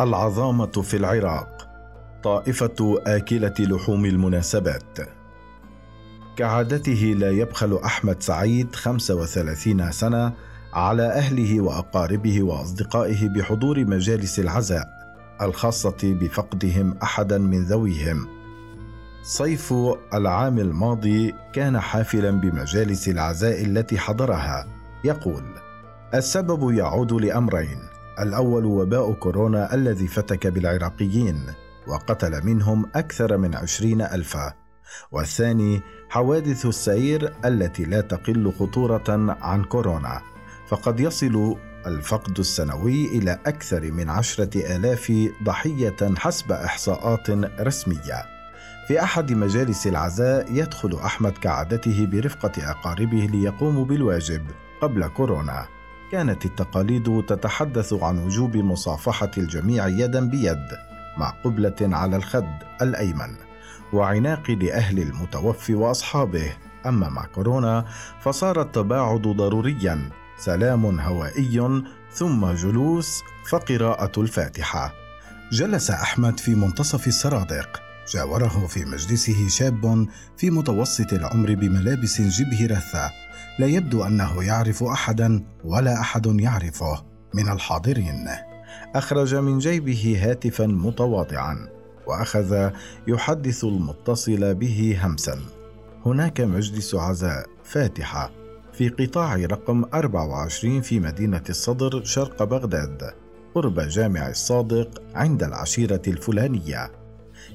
العظامة في العراق طائفة آكلة لحوم المناسبات. كعادته لا يبخل أحمد سعيد 35 سنة على أهله وأقاربه وأصدقائه بحضور مجالس العزاء الخاصة بفقدهم أحدا من ذويهم. صيف العام الماضي كان حافلا بمجالس العزاء التي حضرها يقول السبب يعود لأمرين الأول وباء كورونا الذي فتك بالعراقيين وقتل منهم أكثر من عشرين ألفا. والثاني حوادث السير التي لا تقل خطورة عن كورونا. فقد يصل الفقد السنوي إلى أكثر من عشرة آلاف ضحية حسب إحصاءات رسمية. في أحد مجالس العزاء يدخل أحمد كعادته برفقة أقاربه ليقوموا بالواجب قبل كورونا. كانت التقاليد تتحدث عن وجوب مصافحة الجميع يدا بيد مع قبلة على الخد الأيمن وعناق لأهل المتوفي وأصحابه. أما مع كورونا فصار التباعد ضروريا. سلام هوائي ثم جلوس فقراءة الفاتحة. جلس أحمد في منتصف السرادق. جاوره في مجلسه شاب في متوسط العمر بملابس جبه رثة. لا يبدو أنه يعرف احدا ولا أحد يعرفه. من الحاضرين أخرج من جيبه هاتفا متواضعا وأخذ يحدث المتصل به همسا. هناك مجلس عزاء فاتحة في قطاع رقم 24 في مدينة الصدر شرق بغداد قرب جامع الصادق عند العشيرة الفلانية.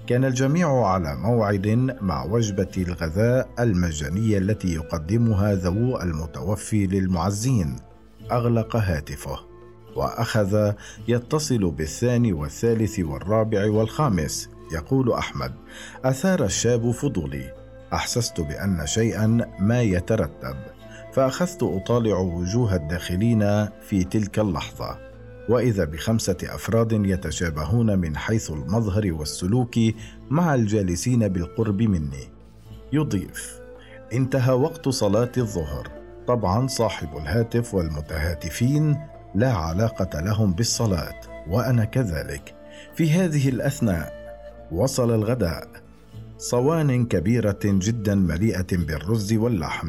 كان الجميع على موعد مع وجبة الغذاء المجانية التي يقدمها ذوو المتوفي للمعزين. أغلق هاتفه وأخذ يتصل بالثاني والثالث والرابع والخامس. يقول أحمد: أثار الشاب فضولي. أحسست بأن شيئا ما يترتب، فأخذت أطالع وجوه الداخلين في تلك اللحظة. وإذا بخمسة أفراد يتشابهون من حيث المظهر والسلوك مع الجالسين بالقرب مني. يضيف انتهى وقت صلاة الظهر. طبعا صاحب الهاتف والمتهاتفين لا علاقة لهم بالصلاة وأنا كذلك. في هذه الأثناء وصل الغداء. صوان كبيرة جدا مليئة بالرز واللحم.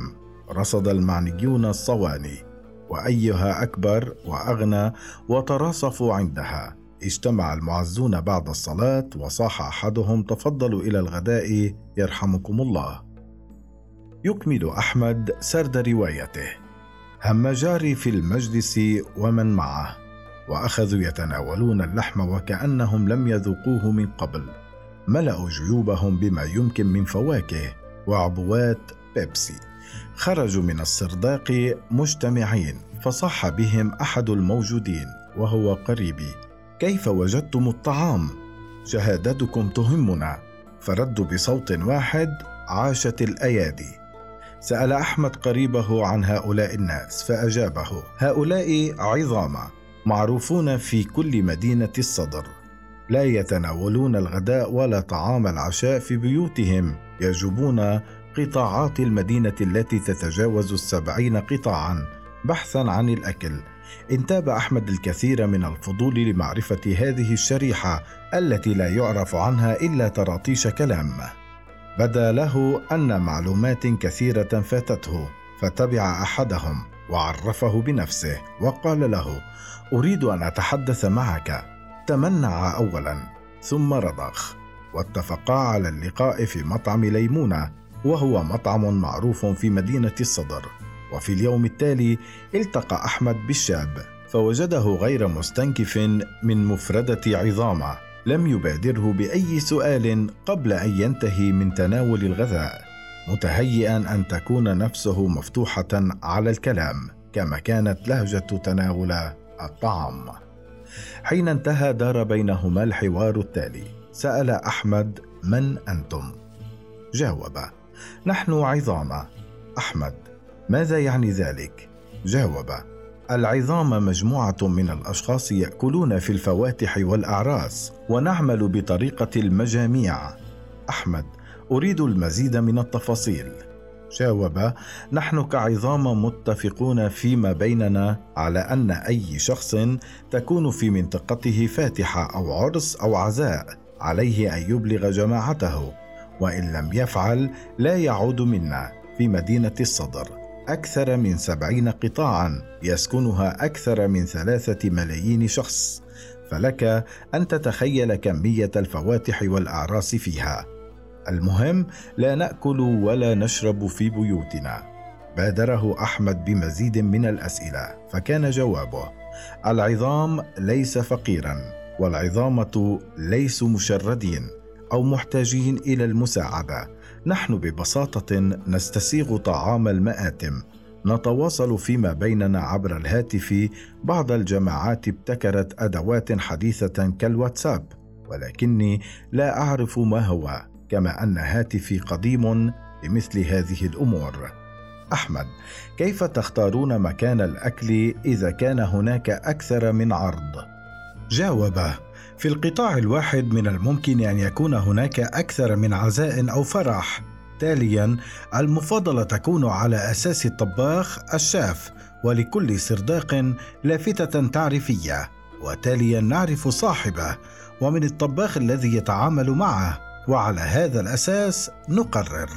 رصد المعنيون الصواني. وأيها أكبر وأغنى وتراصفوا عندها. اجتمع المعزون بعد الصلاة وصاح أحدهم تفضلوا إلى الغداء يرحمكم الله. يكمل أحمد سرد روايته. هم جاري في المجلس ومن معه وأخذوا يتناولون اللحم وكأنهم لم يذوقوه من قبل. ملأوا جيوبهم بما يمكن من فواكه وعبوات بيبسي. خرجوا من السرداق مجتمعين فصح بهم أحد الموجودين وهو قريبي. كيف وجدتم الطعام؟ شهادتكم تهمنا. فردوا بصوت واحد عاشت الأيادي. سأل أحمد قريبه عن هؤلاء الناس فأجابه هؤلاء عظامه معروفون في كل مدينة الصدر. لا يتناولون الغداء ولا طعام العشاء في بيوتهم يجوبون قطاعات المدينة التي تتجاوز السبعين قطاعا بحثا عن الأكل. انتاب أحمد الكثير من الفضول لمعرفة هذه الشريحة التي لا يعرف عنها إلا تراطيش كلام. بدا له أن معلومات كثيرة فاتته فتبع أحدهم وعرفه بنفسه وقال له أريد أن أتحدث معك. تمنع أولا ثم رضخ واتفقا على اللقاء في مطعم ليمونة. وهو مطعم معروف في مدينة الصدر وفي اليوم التالي التقى أحمد بالشاب فوجده غير مستنكف من مفردة عظامة لم يبادره بأي سؤال قبل أن ينتهي من تناول الغذاء متهيئا أن تكون نفسه مفتوحة على الكلام كما كانت لهجة تناول الطعام حين انتهى دار بينهما الحوار التالي سأل أحمد من أنتم؟ جاوب نحن عظام. أحمد ماذا يعني ذلك؟ جاوب العظام مجموعة من الأشخاص يأكلون في الفواتح والأعراس ونعمل بطريقة المجاميع. أحمد أريد المزيد من التفاصيل. جاوب نحن كعظام متفقون فيما بيننا على أن أي شخص تكون في منطقته فاتحة أو عرس أو عزاء عليه أن يبلغ جماعته. وإن لم يفعل لا يعود منا في مدينة الصدر. أكثر من سبعين قطاعا يسكنها أكثر من ثلاثة ملايين شخص. فلك أن تتخيل كمية الفواتح والأعراس فيها. المهم لا نأكل ولا نشرب في بيوتنا. بادره أحمد بمزيد من الأسئلة فكان جوابه العظام ليس فقيرا والعظامة ليسوا مشردين. أو محتاجين إلى المساعدة. نحن ببساطة نستسيغ طعام المآتم. نتواصل فيما بيننا عبر الهاتف. بعض الجماعات ابتكرت أدوات حديثة كالواتساب ولكني لا أعرف ما هو كما أن هاتفي قديم لمثل هذه الأمور. أحمد كيف تختارون مكان الأكل إذا كان هناك أكثر من عرض؟ جاوب في القطاع الواحد من الممكن أن يكون هناك أكثر من عزاء أو فرح. تاليا المفاضلة تكون على أساس الطباخ الشاف ولكل سرداق لافتة تعريفية. وتاليا نعرف صاحبه ومن الطباخ الذي يتعامل معه. وعلى هذا الأساس نقرر.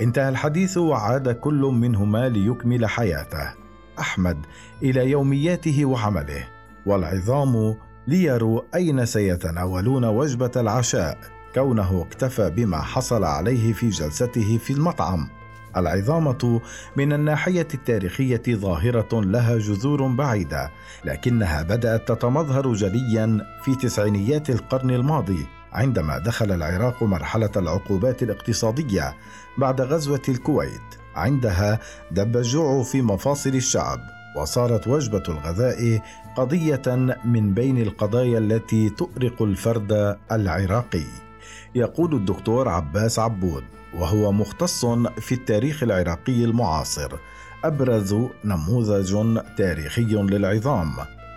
انتهى الحديث وعاد كل منهما ليكمل حياته. أحمد إلى يومياته وعمله. والعظام ليروا أين سيتناولون وجبة العشاء؟ كونه اكتفى بما حصل عليه في جلسته في المطعم. العظامة من الناحية التاريخية ظاهرة لها جذور بعيدة لكنها بدأت تتمظهر جليا في تسعينيات القرن الماضي عندما دخل العراق مرحلة العقوبات الاقتصادية بعد غزوة الكويت. عندها دب الجوع في مفاصل الشعب. وصارت وجبة الغذاء قضية من بين القضايا التي تؤرق الفرد العراقي. يقول الدكتور عباس عبود وهو مختص في التاريخ العراقي المعاصر أبرز نموذج تاريخي للعظام.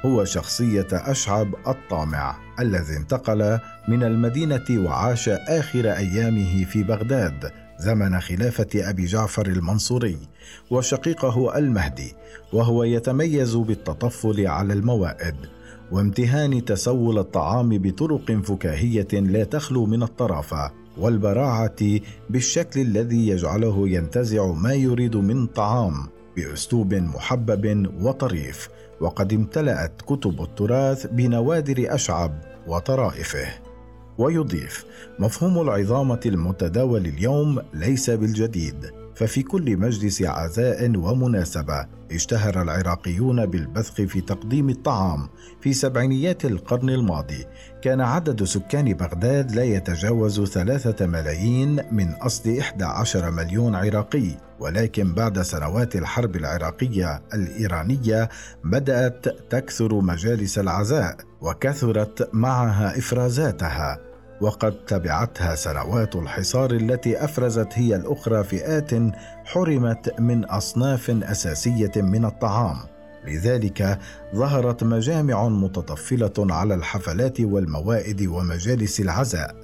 هو شخصية أشعب الطامع الذي انتقل من المدينة وعاش آخر أيامه في بغداد زمن خلافة أبي جعفر المنصوري وشقيقه المهدي وهو يتميز بالتطفل على الموائد وامتهان تسول الطعام بطرق فكاهية لا تخلو من الطرافة والبراعة بالشكل الذي يجعله ينتزع ما يريد من طعام بأسلوب محبب وطريف وقد امتلأت كتب التراث بنوادر أشعب وطرائفه. ويضيف مفهوم العظامة المتداول اليوم ليس بالجديد ففي كل مجلس عزاء ومناسبة اشتهر العراقيون بالبثق في تقديم الطعام في سبعينيات القرن الماضي. كان عدد سكان بغداد لا يتجاوز ثلاثة ملايين من أصل 11 مليون عراقي ولكن بعد سنوات الحرب العراقية الإيرانية بدأت تكثر مجالس العزاء. وكثرت معها إفرازاتها وقد تبعتها سنوات الحصار التي أفرزت هي الأخرى فئات حرمت من أصناف أساسية من الطعام. لذلك ظهرت مجامع متطفلة على الحفلات والموائد ومجالس العزاء.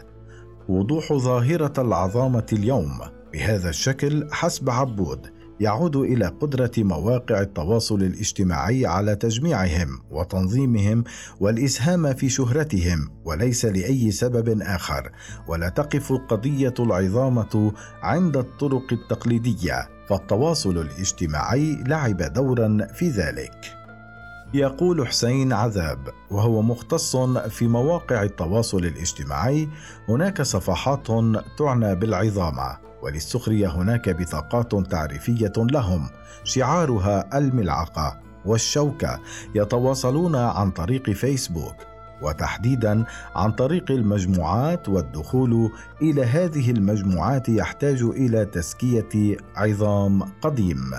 وضوح ظاهرة العظامة اليوم بهذا الشكل حسب عبود يعود إلى قدرة مواقع التواصل الاجتماعي على تجميعهم وتنظيمهم والإسهام في شهرتهم وليس لأي سبب آخر. ولا تقف قضيه العظامة عند الطرق التقليدية فالتواصل الاجتماعي لعب دورا في ذلك. يقول حسين عذاب وهو مختص في مواقع التواصل الاجتماعي هناك صفحات تعنى بالعظامة. وللسخرية هناك بطاقات تعريفية لهم شعارها الملعقة والشوكة يتواصلون عن طريق فيسبوك وتحديدا عن طريق المجموعات والدخول إلى هذه المجموعات يحتاج إلى تزكية عظام قديم.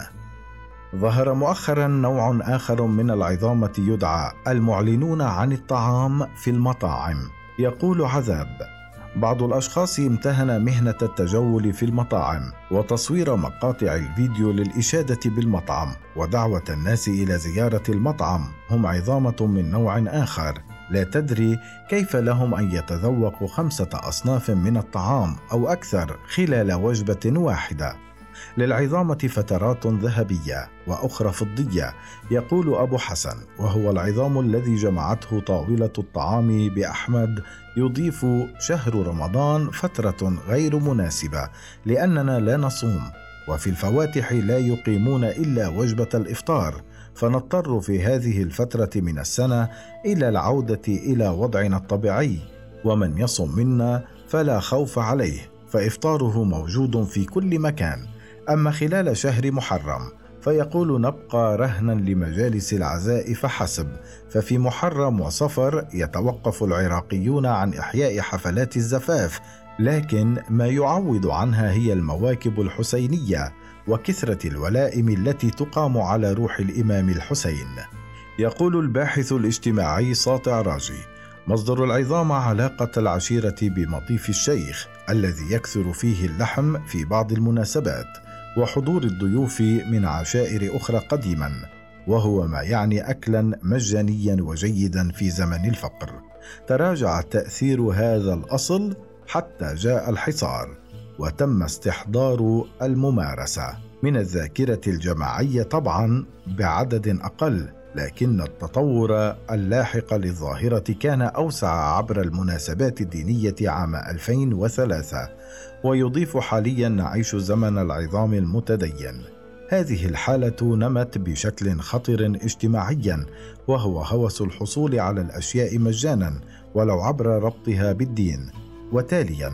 ظهر مؤخرا نوع آخر من العظامه يدعى المعلنون عن الطعام في المطاعم يقول عذاب. بعض الأشخاص امتهن مهنة التجول في المطاعم وتصوير مقاطع الفيديو للإشادة بالمطعم ودعوة الناس إلى زيارة المطعم هم عظامة من نوع آخر. لا تدري كيف لهم أن يتذوقوا خمسة أصناف من الطعام أو أكثر خلال وجبة واحدة. للعظامة فترات ذهبية وأخرى فضية يقول أبو حسن وهو العظام الذي جمعته طاولة الطعام بأحمد يضيف شهر رمضان فترة غير مناسبة لأننا لا نصوم وفي الفواتح لا يقيمون إلا وجبة الإفطار فنضطر في هذه الفترة من السنة إلى العودة إلى وضعنا الطبيعي ومن يصم منا فلا خوف عليه فإفطاره موجود في كل مكان. أما خلال شهر محرم فيقول نبقى رهنا لمجالس العزاء فحسب. ففي محرم وصفر يتوقف العراقيون عن إحياء حفلات الزفاف لكن ما يعوض عنها هي المواكب الحسينية وكثرة الولائم التي تقام على روح الإمام الحسين. يقول الباحث الاجتماعي ساطع راجي مصدر العظام علاقة العشيرة بمطيف الشيخ الذي يكثر فيه اللحم في بعض المناسبات. وحضور الضيوف من عشائر أخرى قديما وهو ما يعني أكلا مجانيا وجيدا في زمن الفقر. تراجع تأثير هذا الأصل حتى جاء الحصار وتم استحضار الممارسة. من الذاكرة الجماعية طبعا بعدد أقل لكن التطور اللاحق للظاهرة كان أوسع عبر المناسبات الدينية عام 2003 ويضيف حاليا نعيش زمن العظام المتدين. هذه الحالة نمت بشكل خطر اجتماعيا وهو هوس الحصول على الأشياء مجانا ولو عبر ربطها بالدين. وتاليا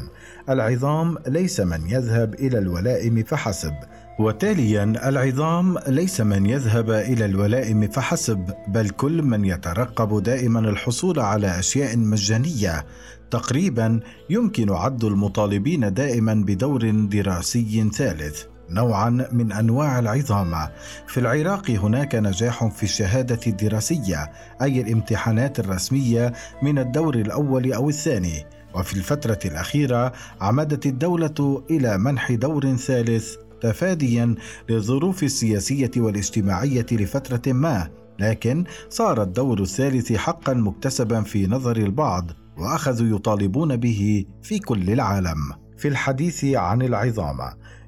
العظام ليس من يذهب إلى الولائم فحسب وتاليا العظام ليس من يذهب إلى الولائم فحسب بل كل من يترقب دائما الحصول على أشياء مجانية. تقريبا يمكن عد المطالبين دائما بدور دراسي ثالث. نوعا من أنواع العظامه في العراق هناك نجاح في الشهادة الدراسية أي الامتحانات الرسمية من الدور الأول أو الثاني. وفي الفترة الأخيرة عمدت الدولة إلى منح دور ثالث. تفاديا للظروف السياسية والاجتماعية لفترة ما، لكن صار الدور الثالث حقا مكتسبا في نظر البعض، وأخذوا يطالبون به في كل العالم. في الحديث عن العظام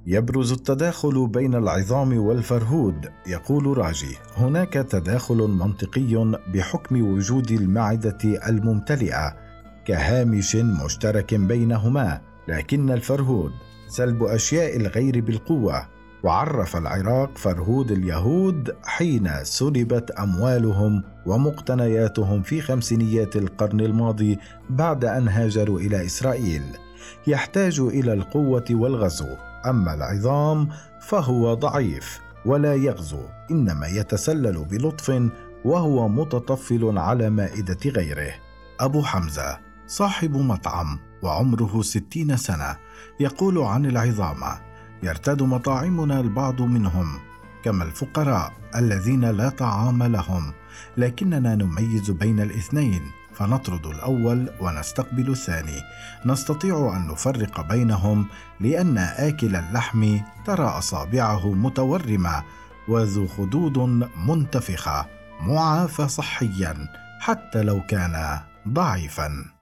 يبرز التداخل بين العظام والفرهود يقول راجي هناك تداخل منطقي بحكم وجود المعدة الممتلئة كهامش مشترك بينهما لكن الفرهود سلب أشياء الغير بالقوة وعرف العراق فرهود اليهود حين سلبت أموالهم ومقتنياتهم في خمسينيات القرن الماضي بعد أن هاجروا إلى إسرائيل. يحتاج إلى القوة والغزو أما العظام فهو ضعيف ولا يغزو إنما يتسلل بلطف وهو متطفل على مائدة غيره. أبو حمزة صاحب مطعم. وعمره ستين سنة يقول عن العظام يرتاد مطاعمنا البعض منهم كما الفقراء الذين لا طعام لهم لكننا نميز بين الاثنين فنطرد الأول ونستقبل الثاني. نستطيع أن نفرق بينهم لأن آكل اللحم ترى أصابعه متورمة وذو خدود منتفخة معافى صحيا حتى لو كان ضعيفا.